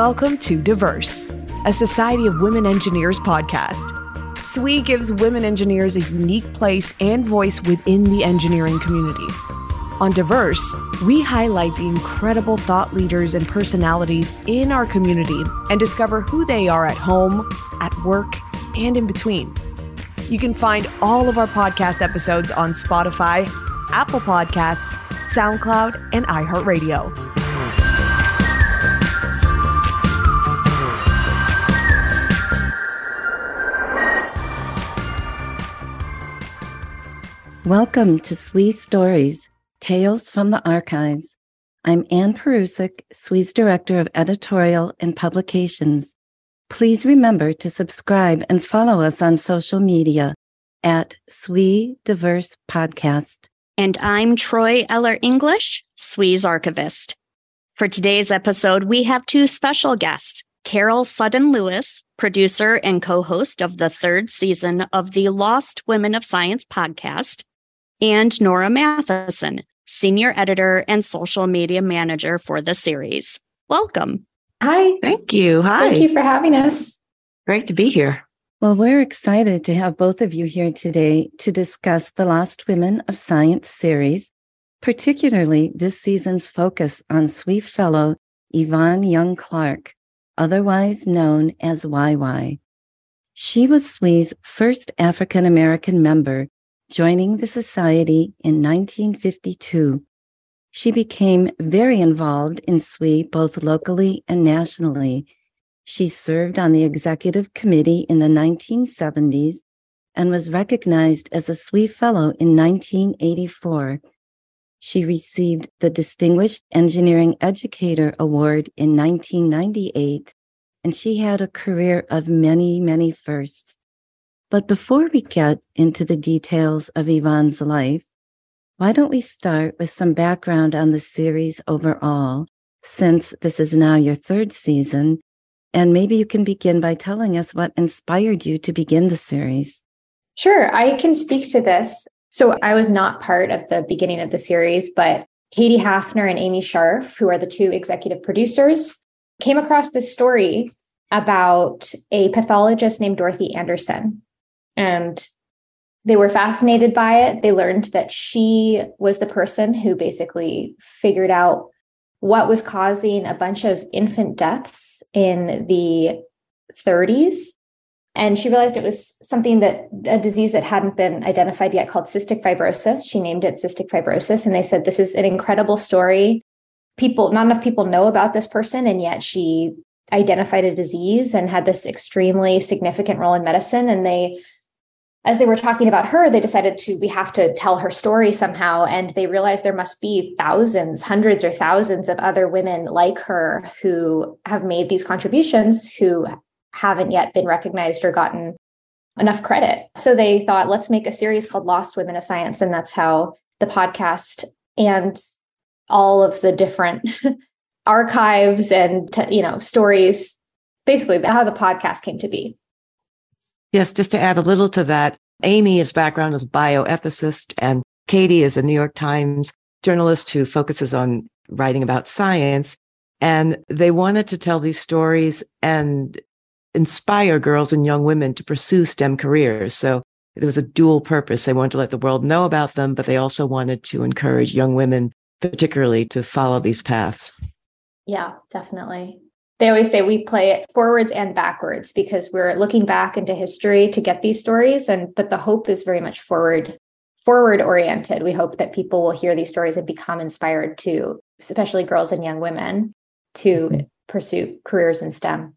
Welcome to Diverse, a Society of Women Engineers podcast. SWE gives women engineers a unique place and voice within the engineering community. On Diverse, we highlight the incredible thought leaders and personalities in our community and discover who they are at home, at work, and in between. You can find all of our podcast episodes on Spotify, Apple Podcasts, SoundCloud, and iHeartRadio. Welcome to SWE Stories, Tales from the Archives. I'm Anne Perusek, SWE's Director of Editorial and Publications. Please remember to subscribe and follow us on social media at SWE Diverse Podcast. And I'm Troy Eller English, SWE's archivist. For today's episode, we have two special guests Carol Sutton Lewis, producer and co host of the third season of the Lost Women of Science podcast, and Nora Mathison, senior editor and social media manager for the series. Welcome. Hi. Thank you. Hi. Thank you for having us. Great to be here. Well, we're excited to have both of you here today to discuss the Lost Women of Science series, particularly this season's focus on SWE Fellow Yvonne Young Clark, otherwise known as YY. She was SWE's first African American member, joining the Society in 1952. She became very involved in SWE both locally and nationally she served on the executive committee in the 1970s and was recognized as a SWE Fellow in 1984. She received the Distinguished Engineering Educator Award in 1998, and she had a career of many, many firsts. But before we get into the details of Yvonne's life, why don't we start with some background on the series overall, since this is now your third season and maybe you can begin by telling us what inspired you to begin the series. Sure, I can speak to this. So I was not part of the beginning of the series, but Katie Hafner and Amy Scharf, who are the two executive producers, came across this story about a pathologist named Dorothy Anderson. And they were fascinated by it. They learned that she was the person who basically figured out what was causing a bunch of infant deaths in the 30s. And she realized it was something that a disease that hadn't been identified yet called cystic fibrosis. She named it cystic fibrosis. And they said, This is an incredible story. People, not enough people know about this person. And yet she identified a disease and had this extremely significant role in medicine. And they as they were talking about her, they decided to, we have to tell her story somehow. And they realized there must be thousands, hundreds or thousands of other women like her who have made these contributions who haven't yet been recognized or gotten enough credit. So they thought, let's make a series called Lost Women of Science. And that's how the podcast and all of the different archives and, you know, stories, basically how the podcast came to be. Yes, just to add a little to that, Amy's background is a bioethicist and Katie is a New York Times journalist who focuses on writing about science. And they wanted to tell these stories and inspire girls and young women to pursue STEM careers. So there was a dual purpose. They wanted to let the world know about them, but they also wanted to encourage young women, particularly, to follow these paths. Yeah, definitely they always say we play it forwards and backwards because we're looking back into history to get these stories and but the hope is very much forward forward oriented. We hope that people will hear these stories and become inspired to especially girls and young women to mm-hmm. pursue careers in stem.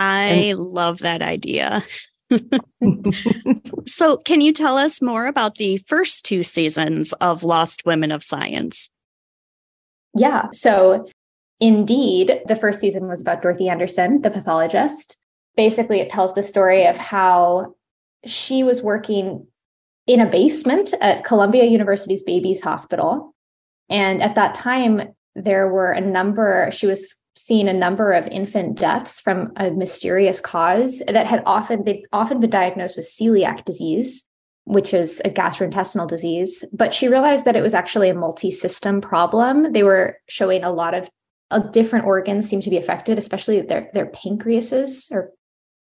I and- love that idea. So can you tell us more about the first two seasons of lost women of science? Yeah so Indeed, the first season was about Dorothy Anderson, the pathologist. Basically, it tells the story of how she was working in a basement at Columbia University's Babies Hospital. And at that time, there were a number, she was seeing a number of infant deaths from a mysterious cause that had often, they'd often been diagnosed with celiac disease, which is a gastrointestinal disease. But she realized that it was actually a multi system problem. They were showing a lot of different organs seem to be affected, especially their their pancreases or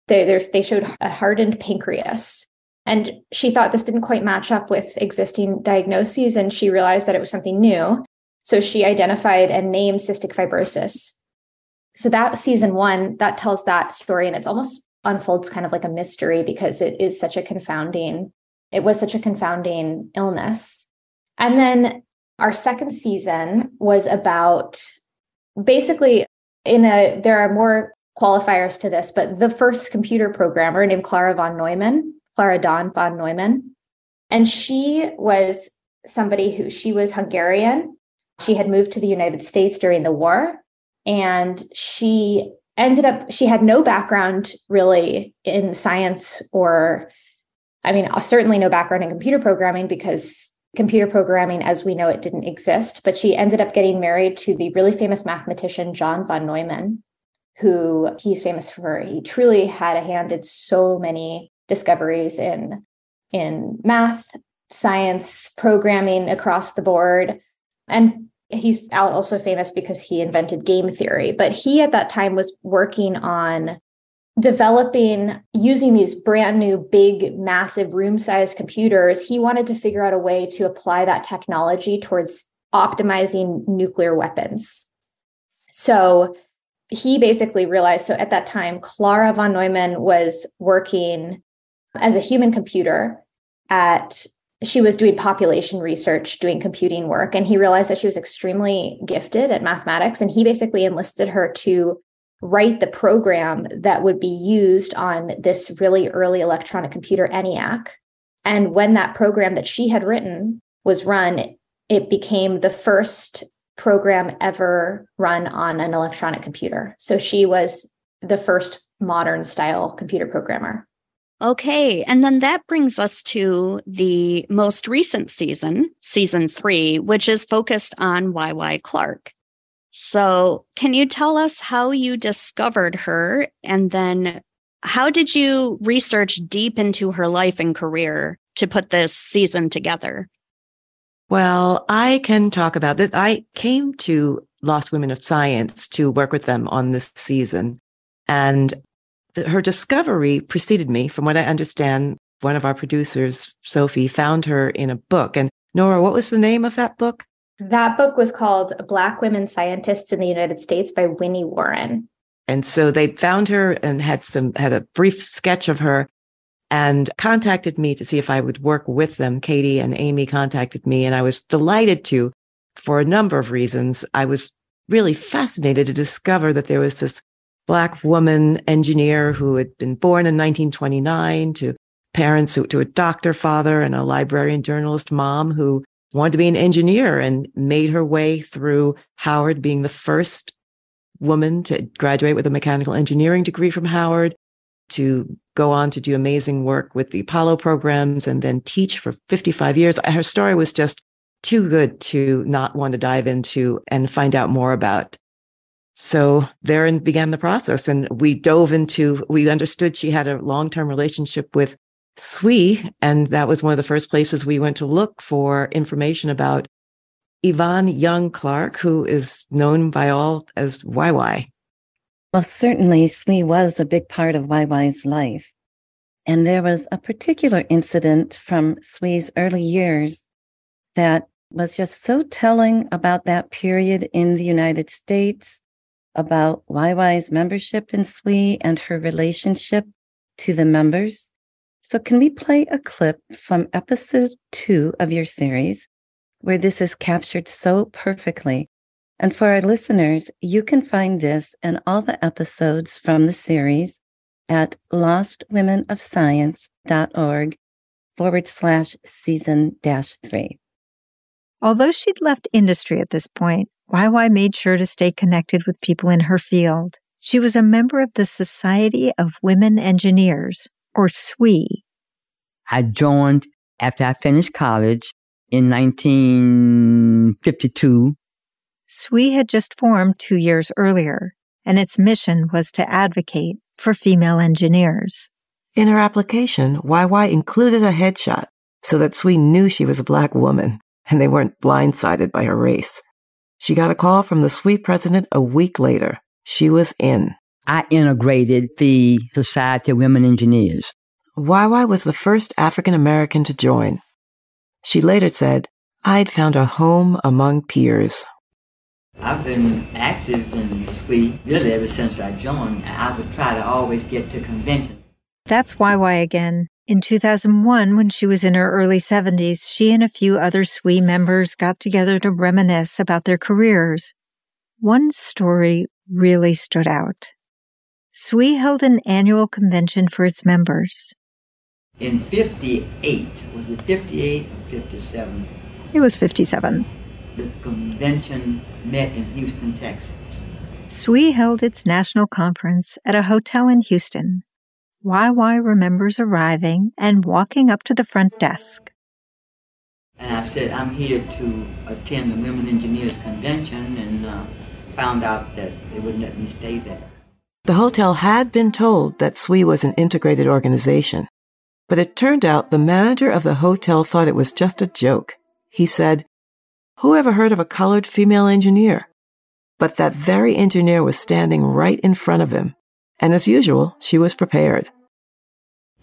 they they showed a hardened pancreas. And she thought this didn't quite match up with existing diagnoses, and she realized that it was something new. So she identified and named cystic fibrosis. So that season one, that tells that story, and it's almost unfolds kind of like a mystery because it is such a confounding, it was such a confounding illness. And then our second season was about basically in a there are more qualifiers to this, but the first computer programmer named Clara von Neumann, Clara Dan von Neumann, and she was somebody who she was Hungarian. She had moved to the United States during the war, and she ended up she had no background really in science or I mean, certainly no background in computer programming because computer programming as we know it didn't exist. But she ended up getting married to the really famous mathematician John von Neumann, who he's famous for. He truly had a hand in so many discoveries in in math, science, programming across the board. And he's also famous because he invented game theory. But he at that time was working on developing using these brand new big massive room sized computers he wanted to figure out a way to apply that technology towards optimizing nuclear weapons. So he basically realized so at that time clara von neumann was working as a human computer at she was doing population research doing computing work and he realized that she was extremely gifted at mathematics and he basically enlisted her to write the program that would be used on this really early electronic computer ENIAC. And when that program that she had written was run, it became the first program ever run on an electronic computer. So she was the first modern style computer programmer. Okay. And then that brings us to the most recent season, season three, which is focused on YY Clark. So, can you tell us how you discovered her? And then, how did you research deep into her life and career to put this season together? Well, I can talk about this. I came to Lost Women of Science to work with them on this season. And the, her discovery preceded me. From what I understand, one of our producers, Sophie, found her in a book. And Nora, what was the name of that book? That book was called Black Women Scientists in the United States by Wini Warren. And so they found her and had some had a brief sketch of her and contacted me to see if I would work with them. Katie and Amy contacted me and I was delighted to for a number of reasons. I was really fascinated to discover that there was this black woman engineer who had been born in 1929 to parents who, to a doctor father and a librarian journalist mom who wanted to be an engineer and made her way through Howard being the first woman to graduate with a mechanical engineering degree from Howard, to go on to do amazing work with the Apollo programs and then teach for 55 years. Her story was just too good to not want to dive into and find out more about. So therein began the process. And we dove into, we understood she had a long term relationship with SWE. And that was one of the first places we went to look for information about Yvonne Young Clark, who is known by all as YY. Well, certainly SWE was a big part of YY's life. And there was a particular incident from SWE's early years that was just so telling about that period in the United States, about YY's membership in SWE and her relationship to the members. So, can we play a clip from episode two of your series where this is captured so perfectly? And for our listeners, you can find this and all the episodes from the series at lostwomenofscience.org forward slash season dash three. Although she'd left industry at this point, YY made sure to stay connected with people in her field. She was a member of the Society of Women Engineers, or SWE. I joined after I finished college in 1952. SWE had just formed two years earlier, and its mission was to advocate for female engineers. In her application, YY included a headshot so that SWE knew she was a black woman and they weren't blindsided by her race. She got a call from the SWE president a week later. She was in. I integrated the Society of Women Engineers. YY was the first African American to join. She later said, I'd found a home among peers. I've been active in SWE really ever since I joined. I would try to always get to convention. That's YY again. In 2001, when she was in her early 70s, she and a few other SWE members got together to reminisce about their careers. One story really stood out. SWE held an annual convention for its members. In 58, was it 58 or 57? It was 57. The convention met in Houston, Texas. SWE held its national conference at a hotel in Houston. YY remembers arriving and walking up to the front desk. And I said, I'm here to attend the Women Engineers Convention and uh, found out that they wouldn't let me stay there. The hotel had been told that SWE was an integrated organization, but it turned out the manager of the hotel thought it was just a joke. He said, Who ever heard of a colored female engineer? But that very engineer was standing right in front of him, and as usual, she was prepared.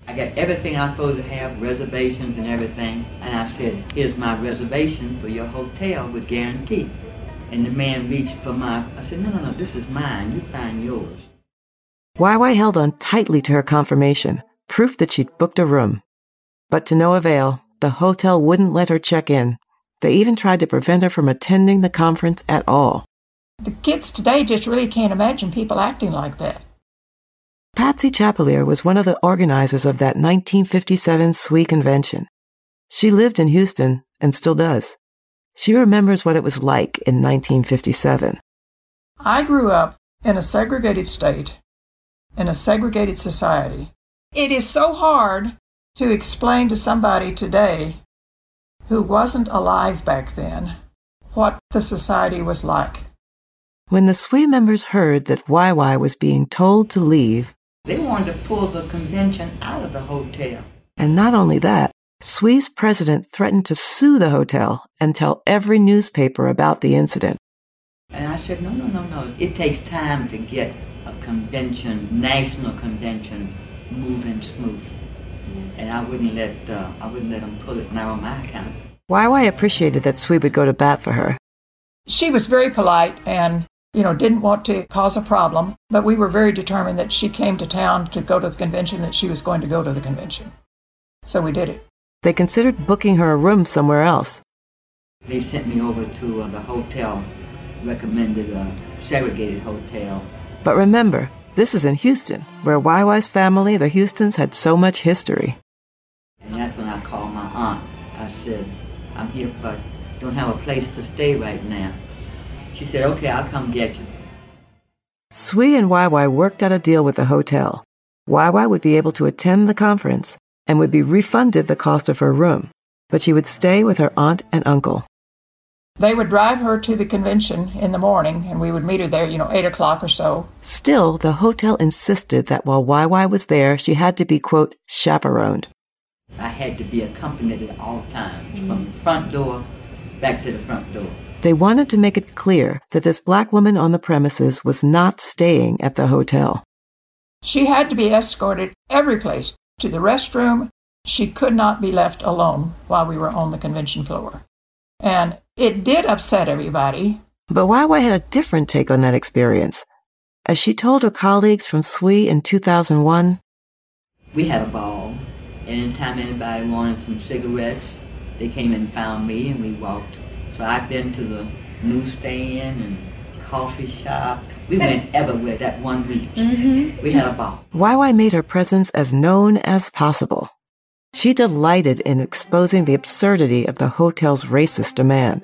I got everything I'm supposed to have, reservations and everything, and I said, Here's my reservation for your hotel with guarantee. And the man reached for my, I said, No, no, no, this is mine. You find yours. YY held on tightly to her confirmation, proof that she'd booked a room. But to no avail, the hotel wouldn't let her check in. They even tried to prevent her from attending the conference at all. The kids today just really can't imagine people acting like that. Patsy Chapelier was one of the organizers of that 1957 SWE convention. She lived in Houston and still does. She remembers what it was like in 1957. I grew up in a segregated state in a segregated society. It is so hard to explain to somebody today who wasn't alive back then what the society was like. When the SWE members heard that YY was being told to leave, they wanted to pull the convention out of the hotel. And not only that, SWE's president threatened to sue the hotel and tell every newspaper about the incident. And I said, no, no, no, no. It takes time to get a convention, national convention, moving smoothly. And I wouldn't let uh, I wouldn't let them pull it now on my account. Why YY appreciated that SWE would go to bat for her. She was very polite and you know didn't want to cause a problem, but we were very determined that she came to town to go to the convention that she was going to go to the convention. So we did it. They considered booking her a room somewhere else. They sent me over to uh, the hotel, recommended a segregated hotel but remember, this is in Houston, where YY's family, the Houstons, had so much history. And that's when I called my aunt. I said, I'm here, but don't have a place to stay right now. She said, okay, I'll come get you. SWE and YY worked out a deal with the hotel. YY would be able to attend the conference and would be refunded the cost of her room, but she would stay with her aunt and uncle. They would drive her to the convention in the morning, and we would meet her there, you know, 8 o'clock or so. Still, the hotel insisted that while YY was there, she had to be, quote, chaperoned. I had to be accompanied at all times, from the front door back to the front door. They wanted to make it clear that this black woman on the premises was not staying at the hotel. She had to be escorted every place to the restroom. She could not be left alone while we were on the convention floor. And it did upset everybody. But YY had a different take on that experience. As she told her colleagues from SWE in 2001, We had a ball. Anytime anybody wanted some cigarettes, they came and found me and we walked. So I've been to the newsstand and coffee shop. We went everywhere that one week. Mm-hmm. We had a ball. YY made her presence as known as possible. She delighted in exposing the absurdity of the hotel's racist demand.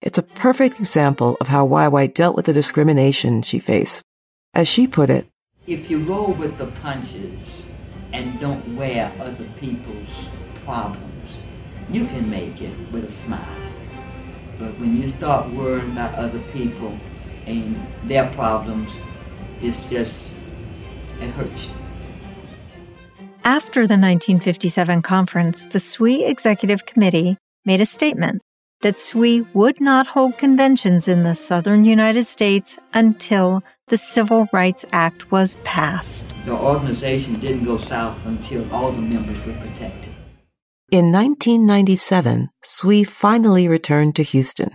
It's a perfect example of how YY dealt with the discrimination she faced. As she put it, if you roll with the punches and don't wear other people's problems, you can make it with a smile. But when you start worrying about other people and their problems, it's just, it hurts you. After the 1957 conference, the SWE Executive Committee made a statement. that SWE would not hold conventions in the southern United States until the Civil Rights Act was passed. The organization didn't go south until all the members were protected. In 1997, SWE finally returned to Houston.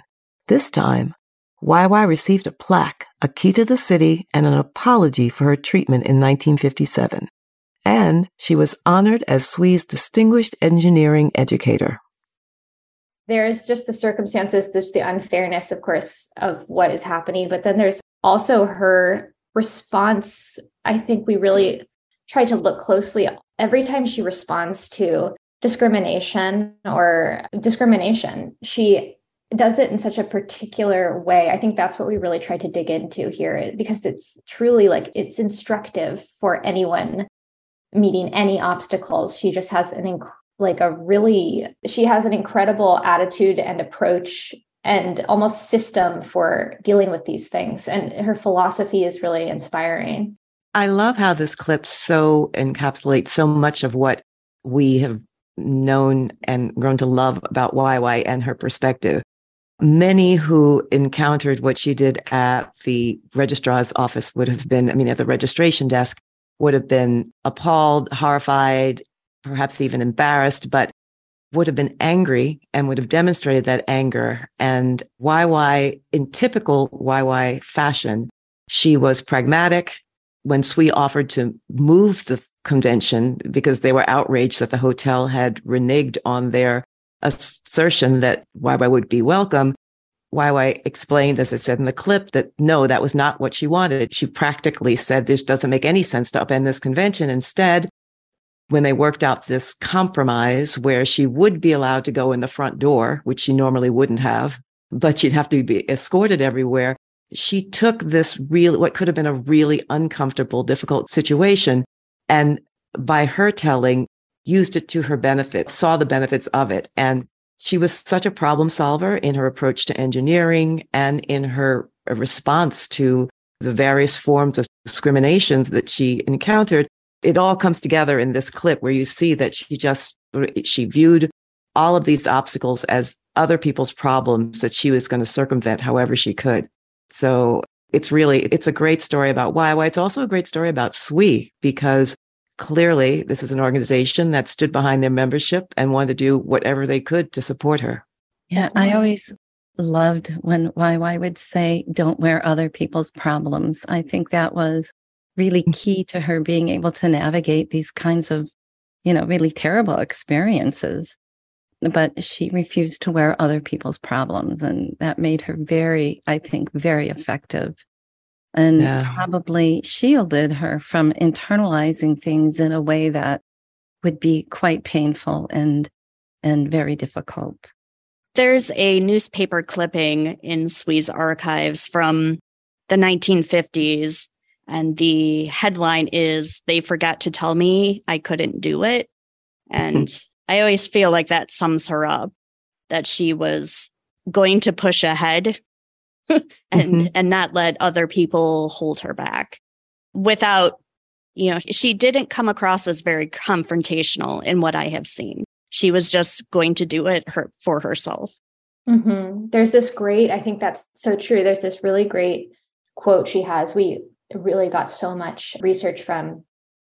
This time, YY received a plaque, a key to the city, and an apology for her treatment in 1957. And she was honored as SWE's Distinguished Engineering Educator. There's just the circumstances, there's the unfairness, of course, of what is happening, but then there's also her response. I think we really try to look closely every time she responds to discrimination or discrimination, she does it in such a particular way. I think that's what we really try to dig into here because it's truly like it's instructive for anyone meeting any obstacles. She just has an inc- like a really she has an incredible attitude and approach and almost system for dealing with these things and her philosophy is really inspiring. I love how this clip so encapsulates so much of what we have known and grown to love about YY and her perspective. Many who encountered what she did at the registrar's office would have been, I mean, at the registration desk, would have been appalled, horrified, perhaps even embarrassed, but would have been angry and would have demonstrated that anger. And YY, in typical YY fashion, she was pragmatic. When SWE offered to move the convention because they were outraged that the hotel had reneged on their assertion that YY would be welcome. YY explained, as I said in the clip, that no, that was not what she wanted. She practically said this doesn't make any sense to upend this convention. Instead, when they worked out this compromise where she would be allowed to go in the front door, which she normally wouldn't have, but she'd have to be escorted everywhere. She took this real, what could have been a really uncomfortable, difficult situation and by her telling, used it to her benefit, saw the benefits of it. And she was such a problem solver in her approach to engineering and in her uh, response to the various forms of discriminations that she encountered. It all comes together in this clip where you see that she just, she viewed all of these obstacles as other people's problems that she was going to circumvent however she could. So it's really it's a great story about why. Why It's also a great story about SWE because clearly this is an organization that stood behind their membership and wanted to do whatever they could to support her. Yeah, I always loved when YY would say, "Don't wear other people's problems." I think that was really mm. key to her being able to navigate these kinds of, you know, really terrible experiences but she refused to wear other people's problems. And that made her very, I think, very effective and yeah. probably shielded her from internalizing things in a way that would be quite painful and and very difficult. There's a newspaper clipping in SWE's archives from the 1950s and the headline is they forgot to tell me I couldn't do it hmm. and I always feel like that sums her up that she was going to push ahead and mm-hmm. and not let other people hold her back without you know she didn't come across as very confrontational in what i have seen she was just going to do it her, for herself mm-hmm. there's this great i think that's so true there's this really great quote she has we really got so much research from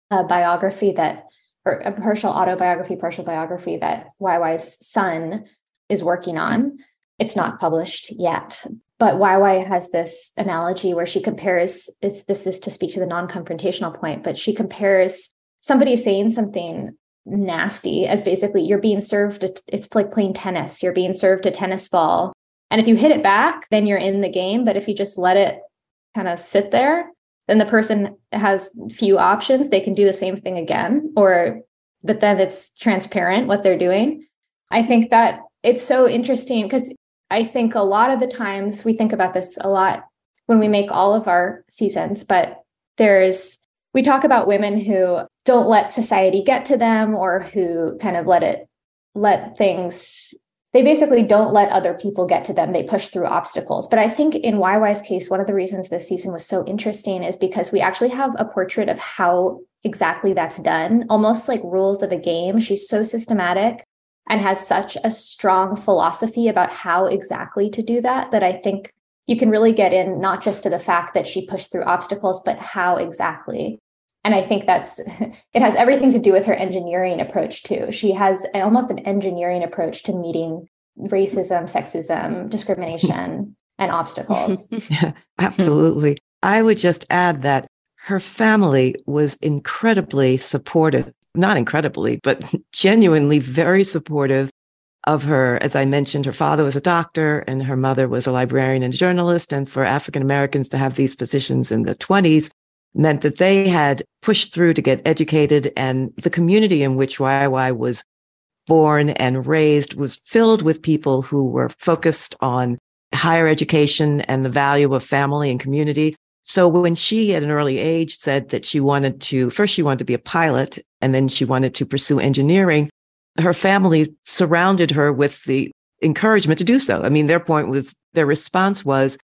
a biography that or a partial autobiography, partial biography that YY's son is working on. It's not published yet, but YY has this analogy where she compares it's this is to speak to the non-confrontational point, but she compares somebody saying something nasty as basically you're being served a, it's like playing tennis. You're being served a tennis ball. And if you hit it back, then you're in the game. But if you just let it kind of sit there, then the person has few options they can do the same thing again or but then it's transparent what they're doing i think that it's so interesting because i think a lot of the times we think about this a lot when we make all of our seasons but there's we talk about women who don't let society get to them or who kind of let it let things they basically don't let other people get to them. They push through obstacles. But I think in YY's case, one of the reasons this season was so interesting is because we actually have a portrait of how exactly that's done, almost like rules of a game. She's so systematic and has such a strong philosophy about how exactly to do that that I think you can really get in not just to the fact that she pushed through obstacles, but how exactly. And I think that's it has everything to do with her engineering approach too. She has almost an engineering approach to meeting racism, sexism, discrimination, and obstacles. yeah, absolutely. I would just add that her family was incredibly supportive, not incredibly, but genuinely very supportive of her. As I mentioned, her father was a doctor and her mother was a librarian and a journalist. And for African Americans to have these positions in the 20s meant that they had pushed through to get educated. And the community in which YY was born and raised was filled with people who were focused on higher education and the value of family and community. So when she at an early age said that she wanted to, first she wanted to be a pilot and then she wanted to pursue engineering, her family surrounded her with the encouragement to do so. I mean, their point was, their response was,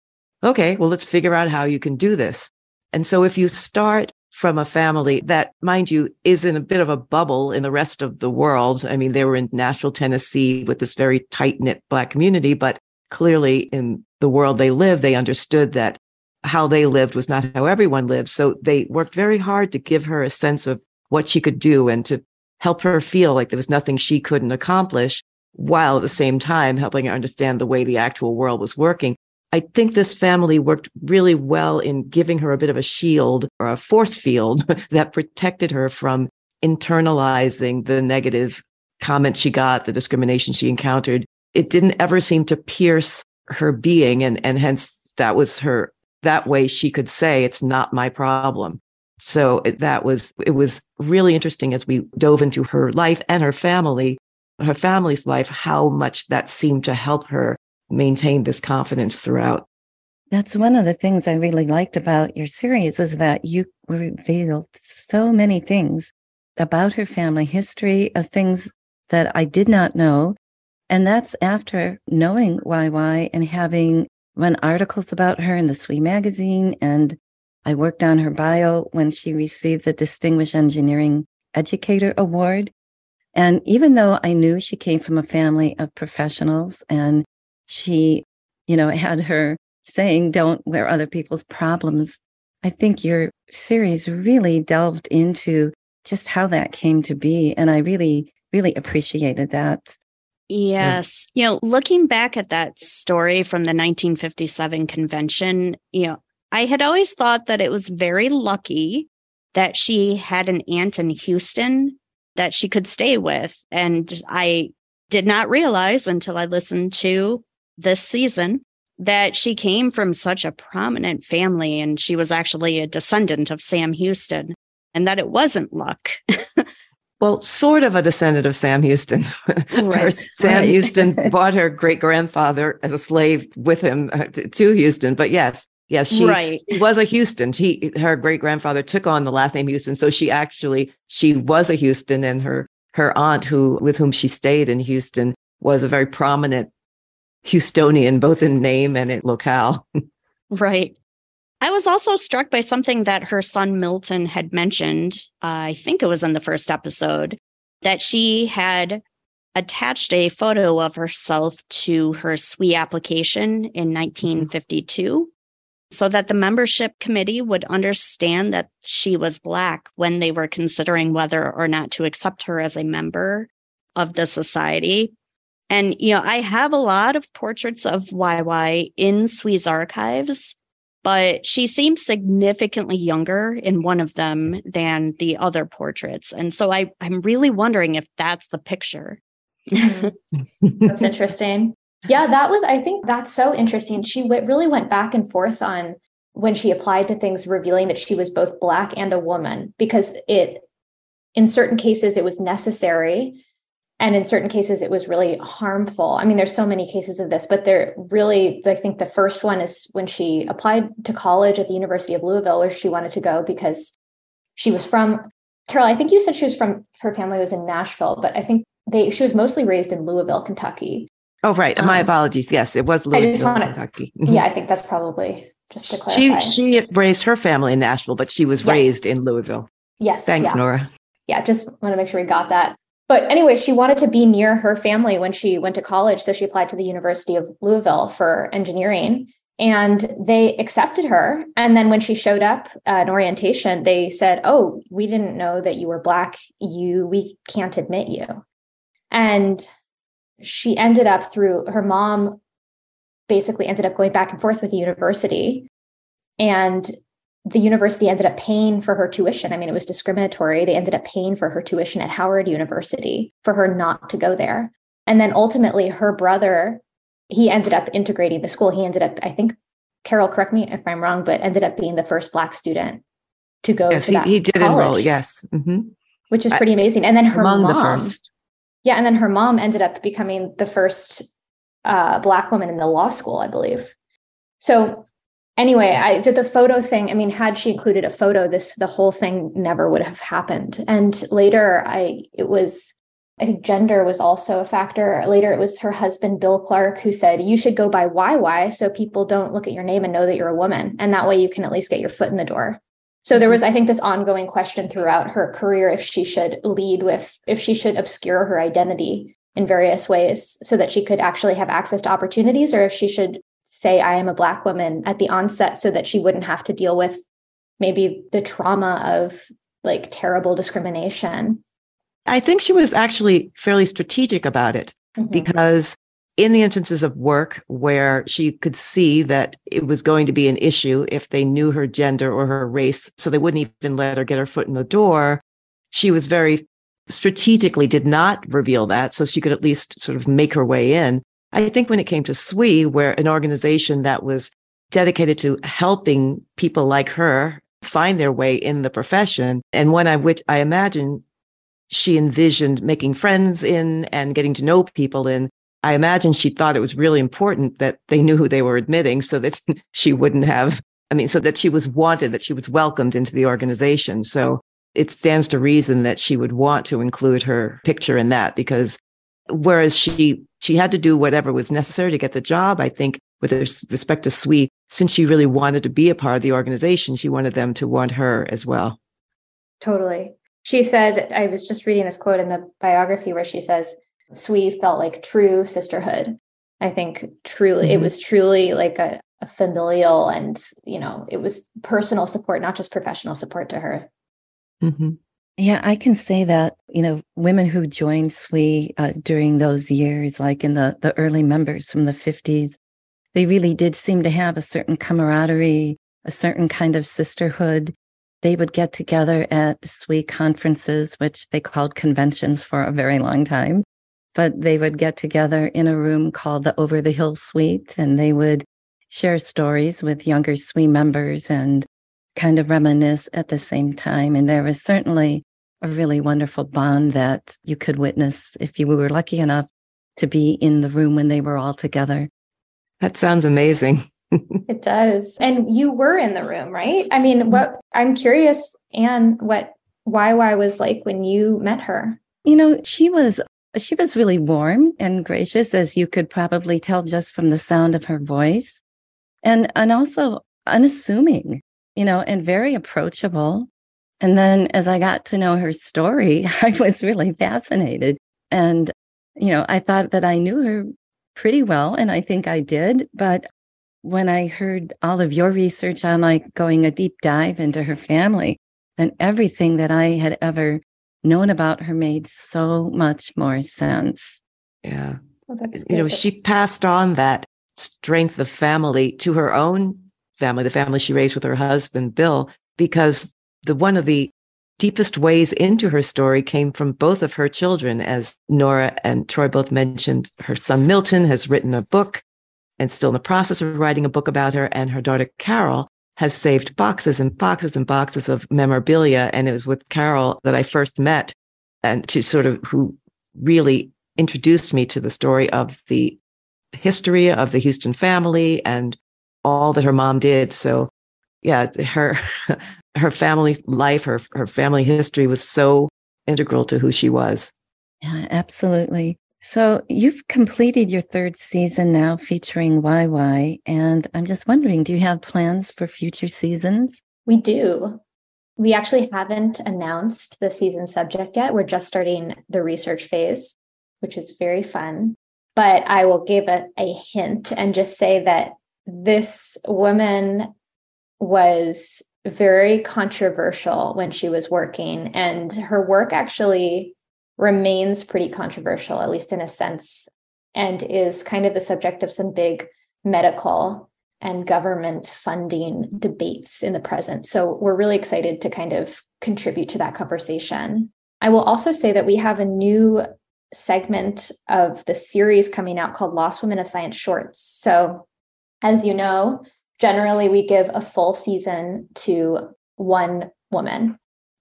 okay, well, let's figure out how you can do this. And so if you start from a family that, mind you, is in a bit of a bubble in the rest of the world. I mean, they were in Nashville, Tennessee with this very tight knit Black community, but clearly in the world they live, they understood that how they lived was not how everyone lived. So they worked very hard to give her a sense of what she could do and to help her feel like there was nothing she couldn't accomplish while at the same time helping her understand the way the actual world was working. I think this family worked really well in giving her a bit of a shield or a force field that protected her from internalizing the negative comments she got, the discrimination she encountered. It didn't ever seem to pierce her being. And, and hence that was her, that way she could say, it's not my problem. So it, that was, it was really interesting as we dove into her life and her family, her family's life, how much that seemed to help her maintain this confidence throughout. That's one of the things I really liked about your series is that you revealed so many things about her family history of things that I did not know. And that's after knowing YY and having run articles about her in the SWE magazine. And I worked on her bio when she received the Distinguished Engineering Educator Award. And even though I knew she came from a family of professionals and she, you know, had her saying, don't wear other people's problems. I think your series really delved into just how that came to be. And I really, really appreciated that. Yes. Yeah. You know, looking back at that story from the 1957 convention, you know, I had always thought that it was very lucky that she had an aunt in Houston that she could stay with. And I did not realize until I listened to this season that she came from such a prominent family and she was actually a descendant of Sam Houston and that it wasn't luck. well, sort of a descendant of Sam Houston. Right. Sam right. Houston bought her great grandfather as a slave with him uh, to Houston. But yes, yes, she, right. she was a Houston. She, her great grandfather took on the last name Houston. So she actually, she was a Houston and her, her aunt who, with whom she stayed in Houston was a very prominent Houstonian, both in name and in locale. right. I was also struck by something that her son Milton had mentioned. Uh, I think it was in the first episode that she had attached a photo of herself to her SWE application in 1952 so that the membership committee would understand that she was Black when they were considering whether or not to accept her as a member of the society. And, you know, I have a lot of portraits of YY in SWE's archives, but she seems significantly younger in one of them mm-hmm. than the other portraits. And so I, I'm really wondering if that's the picture. Mm-hmm. that's interesting. Yeah, that was, I think that's so interesting. She w- really went back and forth on when she applied to things, revealing that she was both Black and a woman, because it, in certain cases, it was necessary and in certain cases it was really harmful. I mean there's so many cases of this but they're really i think the first one is when she applied to college at the university of louisville where she wanted to go because she was from carol i think you said she was from her family was in nashville but i think they she was mostly raised in louisville kentucky. Oh right. Um, my apologies. Yes it was louisville wanna, kentucky. Mm-hmm. yeah i think that's probably just to clarify. she she raised her family in nashville but she was yes. raised in louisville. Yes thanks yeah. nora. Yeah just want to make sure we got that but anyway, she wanted to be near her family when she went to college. So she applied to the University of Louisville for engineering and they accepted her. And then when she showed up uh, at orientation, they said, Oh, we didn't know that you were Black. You, we can't admit you. And she ended up through her mom basically ended up going back and forth with the university. And the university ended up paying for her tuition. I mean, it was discriminatory. They ended up paying for her tuition at Howard University for her not to go there. And then ultimately, her brother, he ended up integrating the school. He ended up, I think, Carol, correct me if I'm wrong, but ended up being the first Black student to go yes, to he, he did college, enroll. Yes, mm-hmm. which is pretty amazing. And then her among mom, the first. yeah, and then her mom ended up becoming the first uh, Black woman in the law school, I believe. So anyway, I did the photo thing. I mean, had she included a photo, this the whole thing never would have happened. And later, I it was I think gender was also a factor. Later, it was her husband Bill Clark who said you should go by YY so people don't look at your name and know that you're a woman, and that way you can at least get your foot in the door. So there mm-hmm. was, I think, this ongoing question throughout her career if she should lead with, if she should obscure her identity in various ways so that she could actually have access to opportunities, or if she should say I am a black woman at the onset so that she wouldn't have to deal with maybe the trauma of like terrible discrimination. I think she was actually fairly strategic about it mm-hmm. because in the instances of work where she could see that it was going to be an issue if they knew her gender or her race, so they wouldn't even let her get her foot in the door, she was very strategically did not reveal that so she could at least sort of make her way in. I think when it came to SWE, where an organization that was dedicated to helping people like her find their way in the profession, and one I which I imagine she envisioned making friends in and getting to know people in. I imagine she thought it was really important that they knew who they were admitting so that she wouldn't have, I mean, so that she was wanted, that she was welcomed into the organization. So it stands to reason that she would want to include her picture in that because whereas she she had to do whatever was necessary to get the job. I think with respect to SWE, since she really wanted to be a part of the organization, she wanted them to want her as well. Totally. She said, I was just reading this quote in the biography where she says, SWE felt like true sisterhood. I think truly, mm-hmm. it was truly like a, a familial and, you know, it was personal support, not just professional support to her. Mm-hmm. Yeah, I can say that, you know, women who joined SWE uh, during those years, like in the, the early members from the 50s, they really did seem to have a certain camaraderie, a certain kind of sisterhood. They would get together at SWE conferences, which they called conventions for a very long time. But they would get together in a room called the Over the Hill Suite, and they would share stories with younger SWE members and kind of reminisce at the same time. And there was certainly a really wonderful bond that you could witness if you were lucky enough to be in the room when they were all together. That sounds amazing. it does. And you were in the room, right? I mean, what I'm curious, Anne, what YY was like when you met her. You know, she was she was really warm and gracious, as you could probably tell just from the sound of her voice. And and also unassuming you know, and very approachable. And then as I got to know her story, I was really fascinated. And, you know, I thought that I knew her pretty well, and I think I did. But when I heard all of your research on like going a deep dive into her family, and everything that I had ever known about her made so much more sense. Yeah. Well, you know, she passed on that strength of family to her own family, the family she raised with her husband, Bill, because the one of the deepest ways into her story came from both of her children. As Nora and Troy both mentioned, her son Milton has written a book and still in the process of writing a book about her. And her daughter Carol has saved boxes and boxes and boxes of memorabilia. And it was with Carol that I first met and to sort of who really introduced me to the story of the history of the Houston family and all that her mom did. So yeah, her her family life, her her family history was so integral to who she was. Yeah, absolutely. So you've completed your third season now featuring YY and I'm just wondering do you have plans for future seasons? We do. We actually haven't announced the season subject yet. We're just starting the research phase, which is very fun. But I will give a, a hint and just say that this woman was very controversial when she was working, and her work actually remains pretty controversial, at least in a sense, and is kind of the subject of some big medical and government funding debates in the present. So we're really excited to kind of contribute to that conversation. I will also say that we have a new segment of the series coming out called Lost Women of Science Shorts. So, as you know, generally we give a full season to one woman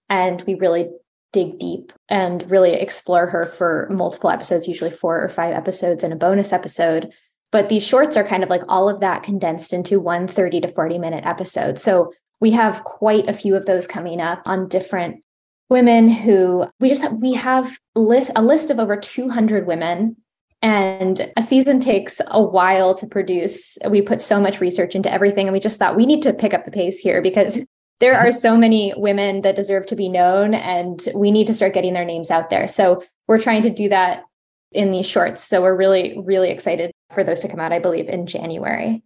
and we really dig deep and really explore her for multiple episodes, usually four or five episodes and a bonus episode. But these shorts are kind of like all of that condensed into one 30 to 40 minute episode. So we have quite a few of those coming up on different women who we just have, we have list a list of over 200 women and a season takes a while to produce. We put so much research into everything and we just thought we need to pick up the pace here because there are so many women that deserve to be known and we need to start getting their names out there. So we're trying to do that in these shorts. So we're really really excited for those to come out i believe in january.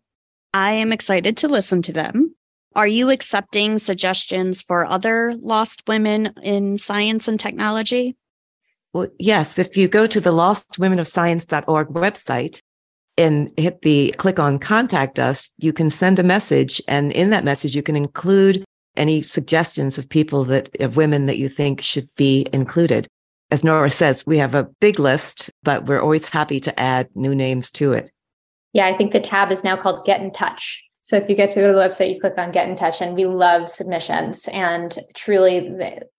I am excited to listen to them. Are you accepting suggestions for other lost women in science and technology? Well, yes. If you go to the lostwomenofscience.org website and hit the click on contact us, you can send a message. And in that message, you can include any suggestions of people that, of women that you think should be included. As Nora says, we have a big list, but we're always happy to add new names to it. Yeah, I think the tab is now called Get in Touch. So if you get to go to the website, you click on get in touch, and we love submissions. And truly,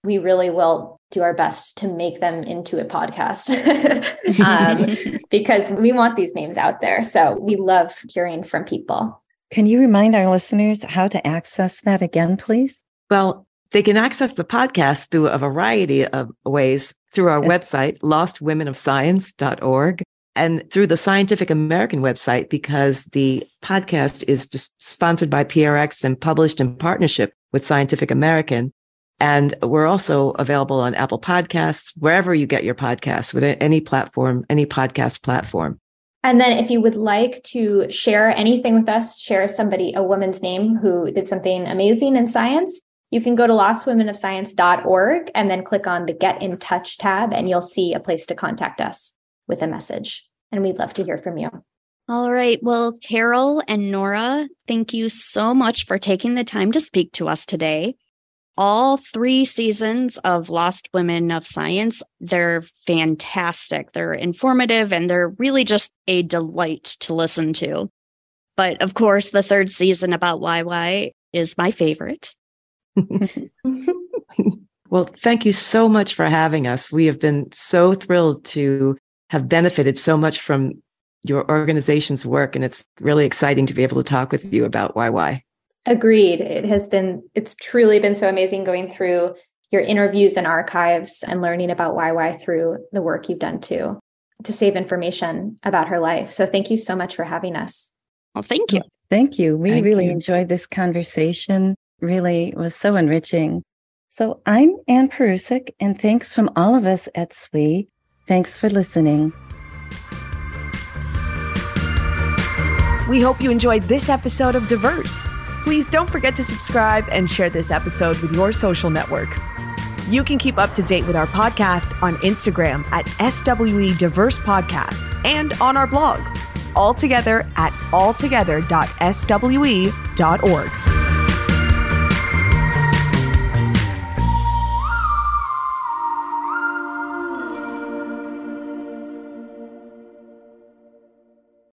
we really will do our best to make them into a podcast um, because we want these names out there. So we love hearing from people. Can you remind our listeners how to access that again, please? Well, they can access the podcast through a variety of ways through our website, lostwomenofscience.org and through the Scientific American website because the podcast is just sponsored by PRX and published in partnership with Scientific American. And we're also available on Apple Podcasts, wherever you get your podcasts, with any platform, any podcast platform. And then if you would like to share anything with us, share somebody, a woman's name who did something amazing in science, you can go to lostwomenofscience.org and then click on the Get in Touch tab, and you'll see a place to contact us with a message. And we'd love to hear from you. All right. Well, Carol and Nora, thank you so much for taking the time to speak to us today. All three seasons of Lost Women of Science, they're fantastic. They're informative and they're really just a delight to listen to. But of course, the third season about YY is my favorite. well, thank you so much for having us. We have been so thrilled to have benefited so much from your organization's work. And it's really exciting to be able to talk with you about YY. Agreed. It has been, it's truly been so amazing going through your interviews and archives and learning about YY through the work you've done too to save information about her life. So thank you so much for having us. Well, thank you. Thank you. We Thank really you. enjoyed this conversation. Really was so enriching. So I'm Anne Perusek, and thanks from all of us at SWE Thanks for listening. We hope you enjoyed this episode of Diverse. Please don't forget to subscribe and share this episode with your social network. You can keep up to date with our podcast on Instagram at SWE Diverse Podcast and on our blog, altogether at alltogether.swe.org.